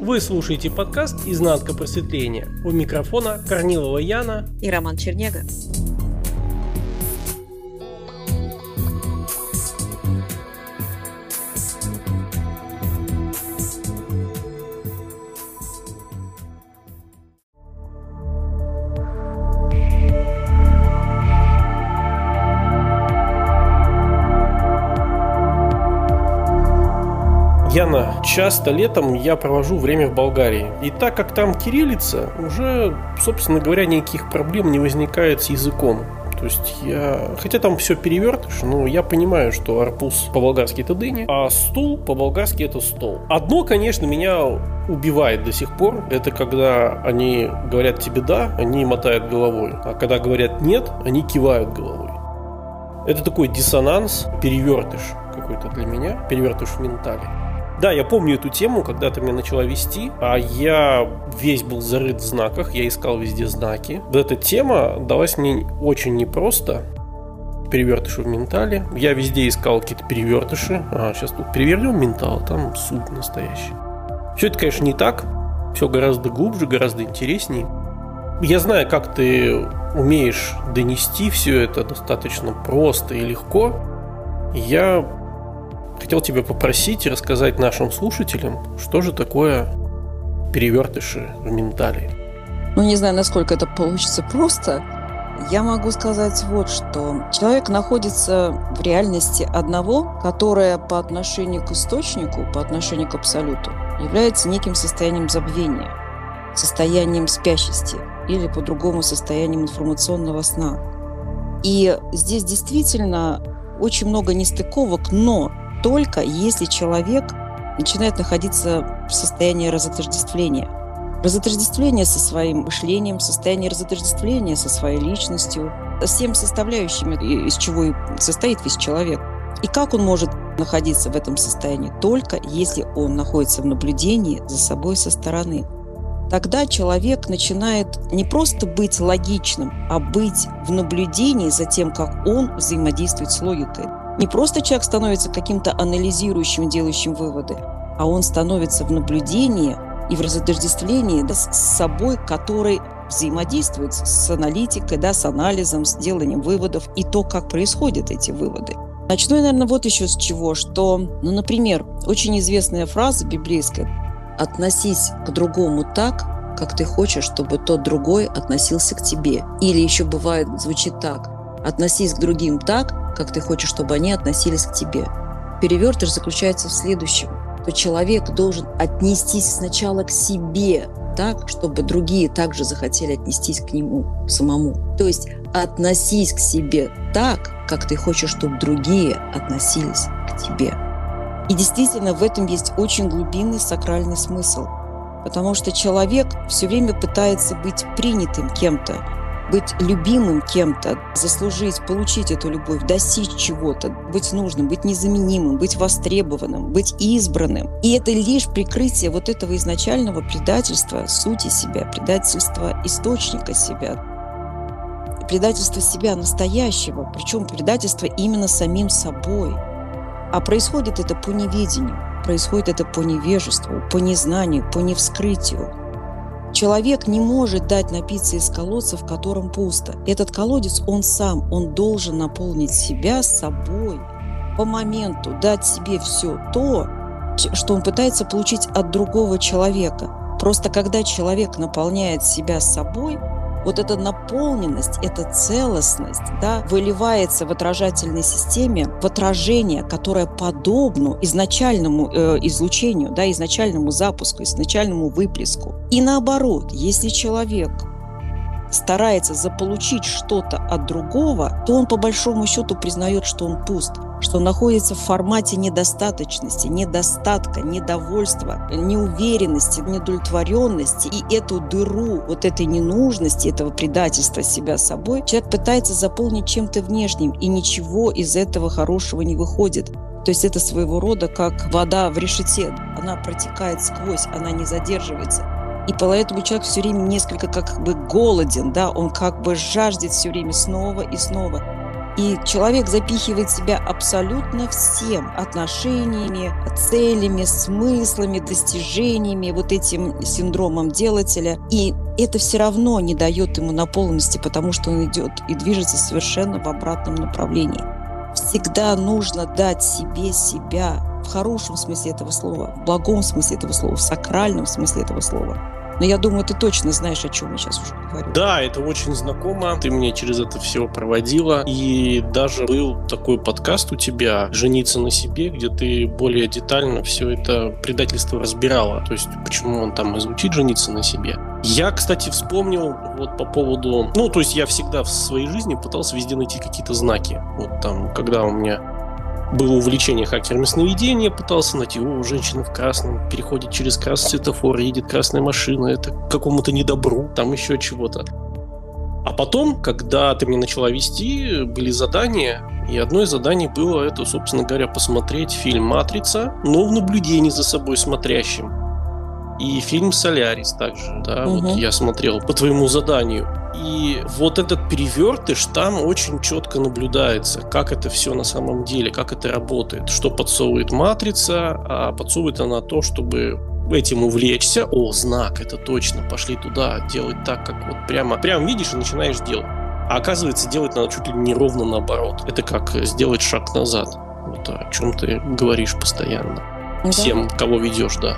Вы слушаете подкаст «Изнанка просветления». У микрофона Корнилова Яна и Роман Чернега. Яна, часто летом я провожу время в Болгарии. И так как там кириллица, уже, собственно говоря, никаких проблем не возникает с языком. То есть я... Хотя там все перевертыш, но я понимаю, что арбуз по-болгарски это дыня, а стул по-болгарски это стол. Одно, конечно, меня убивает до сих пор. Это когда они говорят тебе «да», они мотают головой. А когда говорят «нет», они кивают головой. Это такой диссонанс, перевертыш какой-то для меня, перевертыш в ментале. Да, я помню эту тему, когда ты меня начала вести, а я весь был зарыт в знаках, я искал везде знаки. Вот эта тема далась мне очень непросто. Перевертыши в ментале. Я везде искал какие-то перевертыши. А, сейчас тут перевернем ментал, там суд настоящий. Все это, конечно, не так. Все гораздо глубже, гораздо интереснее. Я знаю, как ты умеешь донести все это достаточно просто и легко. Я хотел тебя попросить рассказать нашим слушателям, что же такое перевертыши в ментале. Ну, не знаю, насколько это получится просто. Я могу сказать вот что. Человек находится в реальности одного, которая по отношению к источнику, по отношению к абсолюту, является неким состоянием забвения, состоянием спящести или по-другому состоянием информационного сна. И здесь действительно очень много нестыковок, но только если человек начинает находиться в состоянии разотождествления. Разотождествление со своим мышлением, состояние разотождествления со своей личностью, со всеми составляющими, из чего и состоит весь человек. И как он может находиться в этом состоянии? Только если он находится в наблюдении за собой со стороны. Тогда человек начинает не просто быть логичным, а быть в наблюдении за тем, как он взаимодействует с логикой. Не просто человек становится каким-то анализирующим, делающим выводы, а он становится в наблюдении и в разотождествлении да, с собой, который взаимодействует с аналитикой, да, с анализом, с деланием выводов и то, как происходят эти выводы. Начну я, наверное, вот еще с чего, что, ну, например, очень известная фраза библейская «относись к другому так, как ты хочешь, чтобы тот другой относился к тебе». Или еще бывает, звучит так «относись к другим так, как ты хочешь, чтобы они относились к тебе. Перевертыш заключается в следующем, то человек должен отнестись сначала к себе, так, чтобы другие также захотели отнестись к нему самому. То есть относись к себе так, как ты хочешь, чтобы другие относились к тебе. И действительно в этом есть очень глубинный сакральный смысл, потому что человек все время пытается быть принятым кем-то, быть любимым кем-то, заслужить, получить эту любовь, достичь чего-то, быть нужным, быть незаменимым, быть востребованным, быть избранным. И это лишь прикрытие вот этого изначального предательства сути себя, предательства источника себя, предательство себя настоящего, причем предательство именно самим собой. А происходит это по неведению, происходит это по невежеству, по незнанию, по невскрытию. Человек не может дать напиться из колодца, в котором пусто. Этот колодец он сам, он должен наполнить себя собой по моменту, дать себе все то, что он пытается получить от другого человека. Просто когда человек наполняет себя собой, вот эта наполненность, эта целостность да, выливается в отражательной системе в отражение, которое подобно изначальному э, излучению, да, изначальному запуску, изначальному выплеску. И наоборот, если человек старается заполучить что-то от другого, то он по большому счету признает, что он пуст – что находится в формате недостаточности, недостатка, недовольства, неуверенности, недовлетворенности. И эту дыру вот этой ненужности, этого предательства себя собой человек пытается заполнить чем-то внешним, и ничего из этого хорошего не выходит. То есть это своего рода как вода в решете. Она протекает сквозь, она не задерживается. И поэтому человек все время несколько как бы голоден, да, он как бы жаждет все время снова и снова. И человек запихивает себя абсолютно всем отношениями, целями, смыслами, достижениями, вот этим синдромом делателя. И это все равно не дает ему наполненности, потому что он идет и движется совершенно в обратном направлении. Всегда нужно дать себе себя в хорошем смысле этого слова, в благом смысле этого слова, в сакральном смысле этого слова. Но я думаю, ты точно знаешь, о чем я сейчас уже говорю. Да, это очень знакомо. Ты мне через это все проводила. И даже был такой подкаст у тебя «Жениться на себе», где ты более детально все это предательство разбирала. То есть, почему он там и звучит «жениться на себе». Я, кстати, вспомнил вот по поводу... Ну, то есть я всегда в своей жизни пытался везде найти какие-то знаки. Вот там, когда у меня было увлечение хакерами сновидения, пытался найти, о, женщина в красном, переходит через красный светофор, едет красная машина, это какому-то недобру, там еще чего-то. А потом, когда ты мне начала вести, были задания, и одно из заданий было это, собственно говоря, посмотреть фильм «Матрица», но в наблюдении за собой смотрящим. И фильм «Солярис» также, да, угу. вот я смотрел по твоему заданию. И вот этот перевертыш там очень четко наблюдается, как это все на самом деле, как это работает, что подсовывает матрица, а подсовывает она то, чтобы этим увлечься. О, знак, это точно, пошли туда, делать так, как вот прямо, прямо видишь и начинаешь делать. А оказывается, делать надо чуть ли не ровно наоборот. Это как сделать шаг назад. Вот о чем ты говоришь постоянно. Да. Всем, кого ведешь, да.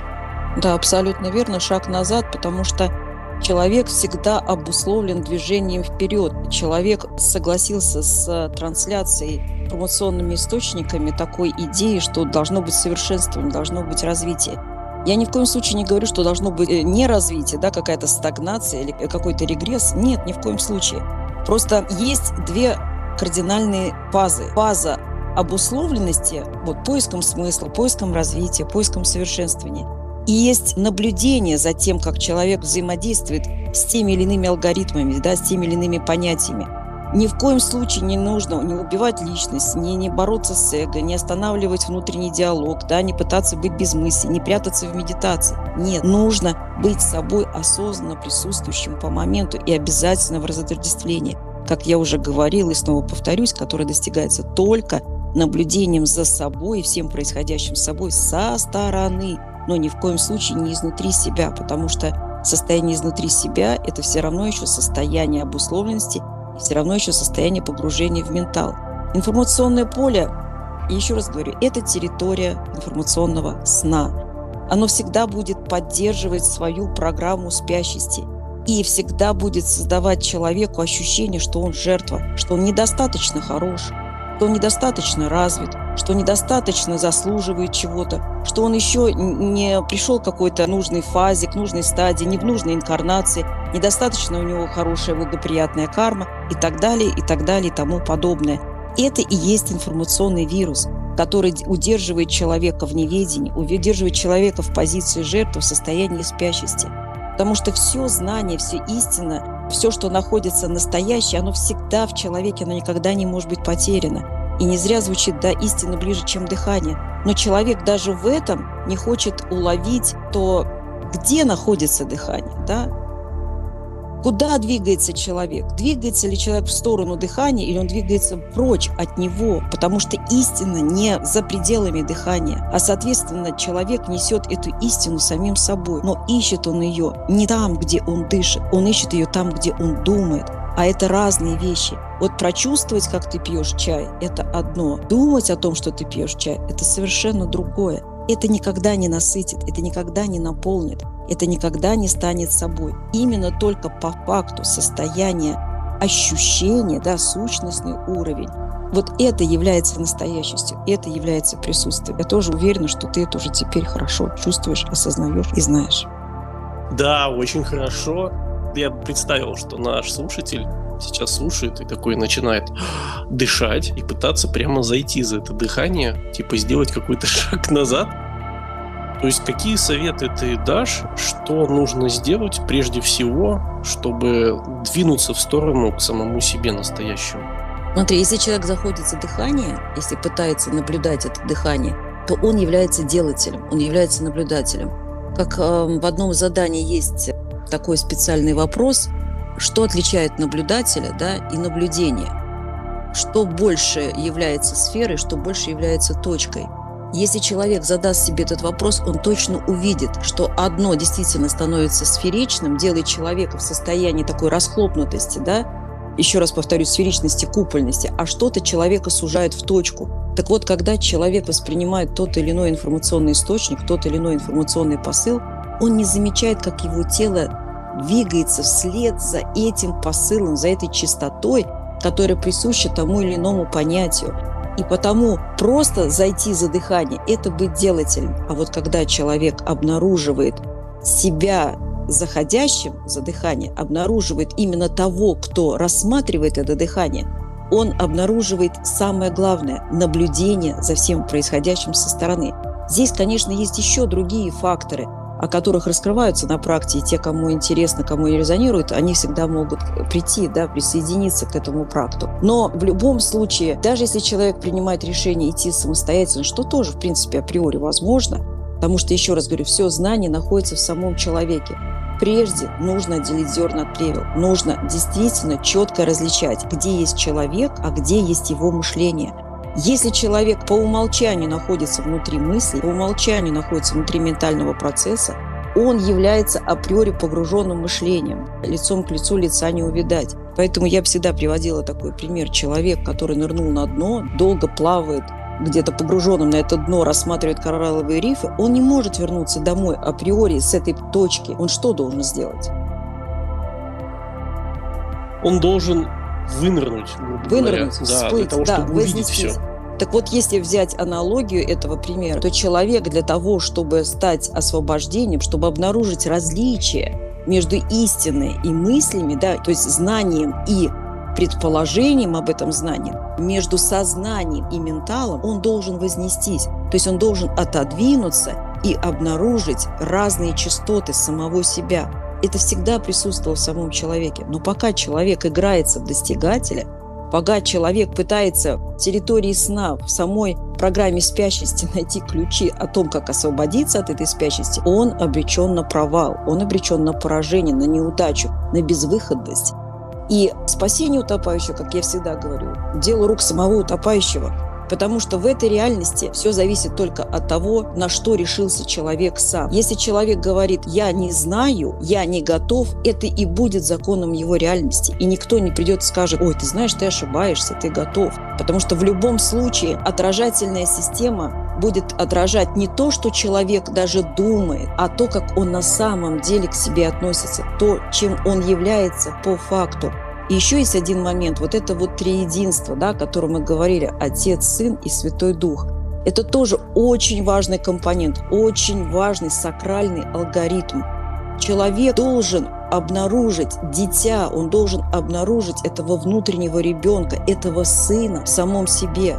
Да, абсолютно верно, шаг назад, потому что человек всегда обусловлен движением вперед. Человек согласился с трансляцией информационными источниками такой идеи, что должно быть совершенствование, должно быть развитие. Я ни в коем случае не говорю, что должно быть э, не развитие, да, какая-то стагнация или какой-то регресс. Нет, ни в коем случае. Просто есть две кардинальные фазы. Фаза обусловленности, вот поиском смысла, поиском развития, поиском совершенствования – и есть наблюдение за тем, как человек взаимодействует с теми или иными алгоритмами, да, с теми или иными понятиями. Ни в коем случае не нужно не убивать личность, не, не бороться с эго, не останавливать внутренний диалог, да, не пытаться быть без мысли, не прятаться в медитации. Нет, нужно быть собой осознанно присутствующим по моменту и обязательно в разотождествлении. Как я уже говорила и снова повторюсь, которое достигается только наблюдением за собой и всем происходящим с собой со стороны – но ни в коем случае не изнутри себя, потому что состояние изнутри себя – это все равно еще состояние обусловленности и все равно еще состояние погружения в ментал. Информационное поле, еще раз говорю, это территория информационного сна. Оно всегда будет поддерживать свою программу спящести и всегда будет создавать человеку ощущение, что он жертва, что он недостаточно хорош, что он недостаточно развит, что недостаточно заслуживает чего-то, что он еще не пришел к какой-то нужной фазе, к нужной стадии, не в нужной инкарнации, недостаточно у него хорошая благоприятная карма и так далее, и так далее, и тому подобное. Это и есть информационный вирус, который удерживает человека в неведении, удерживает человека в позиции жертвы, в состоянии спящести. Потому что все знание, все истина, все, что находится настоящее, оно всегда в человеке, оно никогда не может быть потеряно. И не зря звучит «да, истина ближе, чем дыхание». Но человек даже в этом не хочет уловить то, где находится дыхание, да? Куда двигается человек? Двигается ли человек в сторону дыхания или он двигается прочь от него? Потому что истина не за пределами дыхания, а, соответственно, человек несет эту истину самим собой. Но ищет он ее не там, где он дышит, он ищет ее там, где он думает. А это разные вещи. Вот прочувствовать, как ты пьешь чай, это одно. Думать о том, что ты пьешь чай, это совершенно другое. Это никогда не насытит, это никогда не наполнит, это никогда не станет собой. Именно только по факту состояния ощущения, да, сущностный уровень, вот это является настоящестью, это является присутствием. Я тоже уверена, что ты это уже теперь хорошо чувствуешь, осознаешь и знаешь. Да, очень хорошо. Я представил, что наш слушатель сейчас слушает и такой начинает дышать и пытаться прямо зайти за это дыхание, типа сделать какой-то шаг назад. То есть какие советы ты дашь, что нужно сделать прежде всего, чтобы двинуться в сторону к самому себе настоящему? Смотри, если человек заходит за дыхание, если пытается наблюдать это дыхание, то он является делателем, он является наблюдателем. Как э, в одном задании есть такой специальный вопрос – что отличает наблюдателя да, и наблюдение. что больше является сферой, что больше является точкой. Если человек задаст себе этот вопрос, он точно увидит, что одно действительно становится сферичным, делает человека в состоянии такой расхлопнутости, да, еще раз повторю, сферичности, купольности, а что-то человека сужает в точку. Так вот, когда человек воспринимает тот или иной информационный источник, тот или иной информационный посыл, он не замечает, как его тело двигается вслед за этим посылом, за этой чистотой, которая присуща тому или иному понятию. И потому просто зайти за дыхание – это быть делателем. А вот когда человек обнаруживает себя заходящим за дыхание, обнаруживает именно того, кто рассматривает это дыхание, он обнаруживает самое главное – наблюдение за всем происходящим со стороны. Здесь, конечно, есть еще другие факторы – о которых раскрываются на практике, те, кому интересно, кому не резонирует, они всегда могут прийти, да, присоединиться к этому практу. Но в любом случае, даже если человек принимает решение идти самостоятельно, что тоже, в принципе, априори возможно, потому что, еще раз говорю, все знание находится в самом человеке. Прежде нужно отделить зерна от плевел. Нужно действительно четко различать, где есть человек, а где есть его мышление – если человек по умолчанию находится внутри мысли, по умолчанию находится внутри ментального процесса, он является априори погруженным мышлением. Лицом к лицу лица не увидать. Поэтому я всегда приводила такой пример. Человек, который нырнул на дно, долго плавает, где-то погруженным на это дно рассматривает коралловые рифы, он не может вернуться домой априори с этой точки. Он что должен сделать? Он должен вынырнуть, грубо вынырнуть, говоря, всплыть, да, для того, да, чтобы увидеть все. Так вот, если взять аналогию этого примера, то человек для того, чтобы стать освобождением, чтобы обнаружить различие между истиной и мыслями, да, то есть знанием и предположением об этом знании, между сознанием и менталом, он должен вознестись. То есть он должен отодвинуться и обнаружить разные частоты самого себя это всегда присутствовало в самом человеке. Но пока человек играется в достигателя, пока человек пытается в территории сна, в самой программе спящести найти ключи о том, как освободиться от этой спящести, он обречен на провал, он обречен на поражение, на неудачу, на безвыходность. И спасение утопающего, как я всегда говорю, дело рук самого утопающего – Потому что в этой реальности все зависит только от того, на что решился человек сам. Если человек говорит «я не знаю», «я не готов», это и будет законом его реальности. И никто не придет и скажет «ой, ты знаешь, ты ошибаешься, ты готов». Потому что в любом случае отражательная система будет отражать не то, что человек даже думает, а то, как он на самом деле к себе относится, то, чем он является по факту. Еще есть один момент, вот это вот триединство, да, о котором мы говорили, Отец, Сын и Святой Дух. Это тоже очень важный компонент, очень важный сакральный алгоритм. Человек должен обнаружить дитя, он должен обнаружить этого внутреннего ребенка, этого сына в самом себе.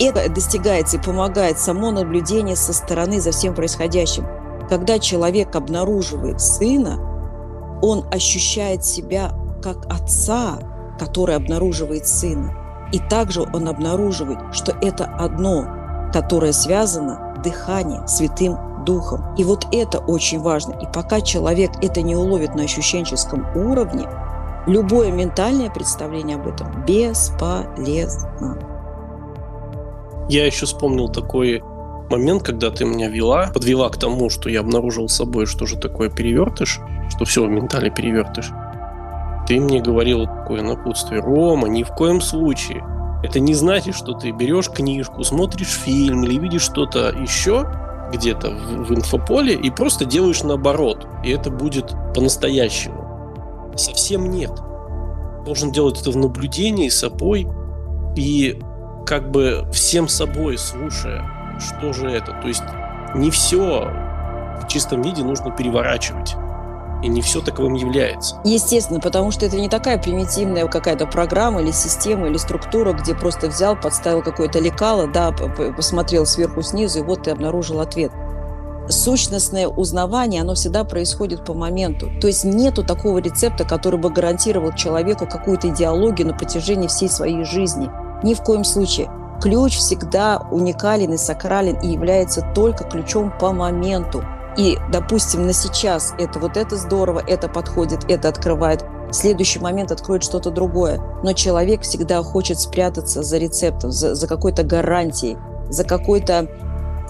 Это достигается и помогает само наблюдение со стороны за всем происходящим. Когда человек обнаруживает сына, он ощущает себя как отца, который обнаруживает сына. И также он обнаруживает, что это одно, которое связано дыханием, Святым Духом. И вот это очень важно. И пока человек это не уловит на ощущенческом уровне, любое ментальное представление об этом бесполезно. Я еще вспомнил такой момент, когда ты меня вела, подвела к тому, что я обнаружил с собой, что же такое перевертыш, что все в ментале перевертыш. Ты мне говорил такое напутствие. Рома, ни в коем случае. Это не значит, что ты берешь книжку, смотришь фильм или видишь что-то еще где-то в, в инфополе и просто делаешь наоборот. И это будет по-настоящему. Совсем нет. Должен делать это в наблюдении с собой и как бы всем собой слушая, что же это. То есть не все в чистом виде нужно переворачивать и не все таковым является. Естественно, потому что это не такая примитивная какая-то программа или система или структура, где просто взял, подставил какое-то лекало, да, посмотрел сверху снизу, и вот ты обнаружил ответ сущностное узнавание, оно всегда происходит по моменту. То есть нету такого рецепта, который бы гарантировал человеку какую-то идеологию на протяжении всей своей жизни. Ни в коем случае. Ключ всегда уникален и сакрален и является только ключом по моменту. И, допустим, на сейчас это вот это здорово, это подходит, это открывает в следующий момент откроет что-то другое. Но человек всегда хочет спрятаться за рецептом, за, за какой-то гарантией, за какой-то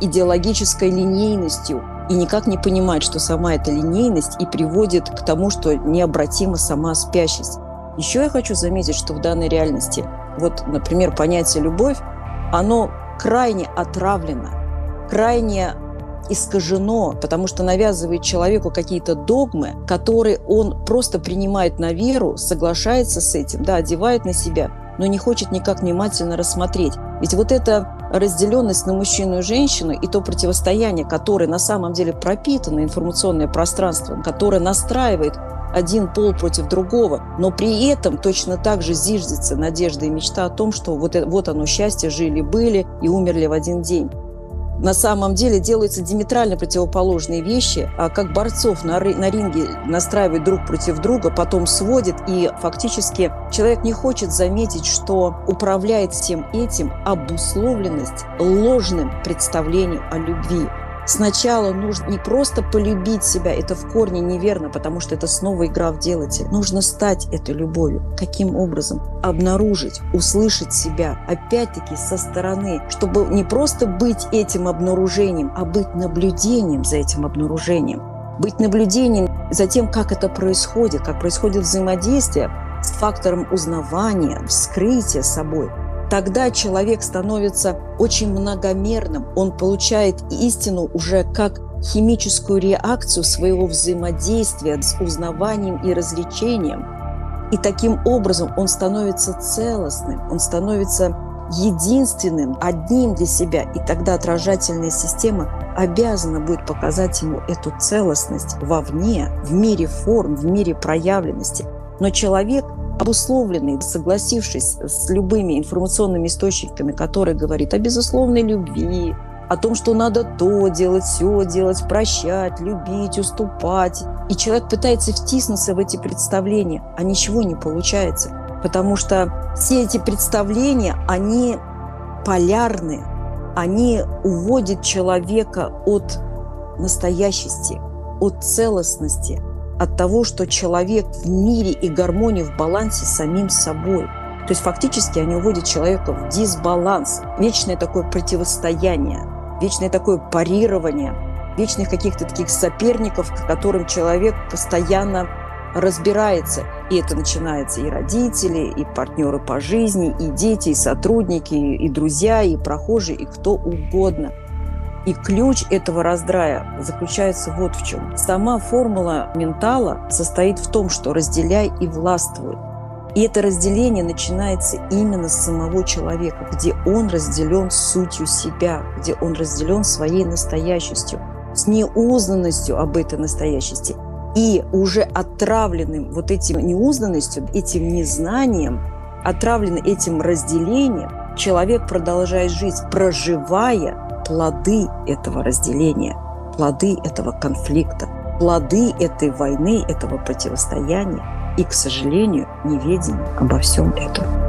идеологической линейностью и никак не понимает, что сама эта линейность и приводит к тому, что необратима сама спящесть. Еще я хочу заметить, что в данной реальности, вот, например, понятие «любовь», оно крайне отравлено, крайне искажено, потому что навязывает человеку какие-то догмы, которые он просто принимает на веру, соглашается с этим, да, одевает на себя, но не хочет никак внимательно рассмотреть. Ведь вот эта разделенность на мужчину и женщину и то противостояние, которое на самом деле пропитано информационное пространство, которое настраивает один пол против другого, но при этом точно так же зиждется надежда и мечта о том, что вот, это, вот оно счастье, жили-были и умерли в один день на самом деле делаются диаметрально противоположные вещи, а как борцов на, на ринге настраивают друг против друга, потом сводят, и фактически человек не хочет заметить, что управляет всем этим обусловленность ложным представлением о любви. Сначала нужно не просто полюбить себя, это в корне неверно, потому что это снова игра в делатель. Нужно стать этой любовью. Каким образом? Обнаружить, услышать себя, опять-таки со стороны, чтобы не просто быть этим обнаружением, а быть наблюдением за этим обнаружением. Быть наблюдением за тем, как это происходит, как происходит взаимодействие с фактором узнавания, вскрытия собой – тогда человек становится очень многомерным. Он получает истину уже как химическую реакцию своего взаимодействия с узнаванием и развлечением. И таким образом он становится целостным, он становится единственным, одним для себя. И тогда отражательная система обязана будет показать ему эту целостность вовне, в мире форм, в мире проявленности. Но человек обусловленный, согласившись с любыми информационными источниками, которые говорят о безусловной любви, о том, что надо то делать, все делать, прощать, любить, уступать. И человек пытается втиснуться в эти представления, а ничего не получается. Потому что все эти представления, они полярны, они уводят человека от настоящести, от целостности – от того, что человек в мире и гармонии, в балансе с самим собой. То есть фактически они уводят человека в дисбаланс, вечное такое противостояние, вечное такое парирование, вечных каких-то таких соперников, к которым человек постоянно разбирается. И это начинается и родители, и партнеры по жизни, и дети, и сотрудники, и друзья, и прохожие, и кто угодно – и ключ этого раздрая заключается вот в чем. Сама формула ментала состоит в том, что разделяй и властвуй. И это разделение начинается именно с самого человека, где он разделен сутью себя, где он разделен своей настоящестью, с неузнанностью об этой настоящести. И уже отравленным вот этим неузнанностью, этим незнанием, отравленный этим разделением, человек продолжает жить, проживая плоды этого разделения, плоды этого конфликта, плоды этой войны, этого противостояния и, к сожалению, неведение обо всем этом.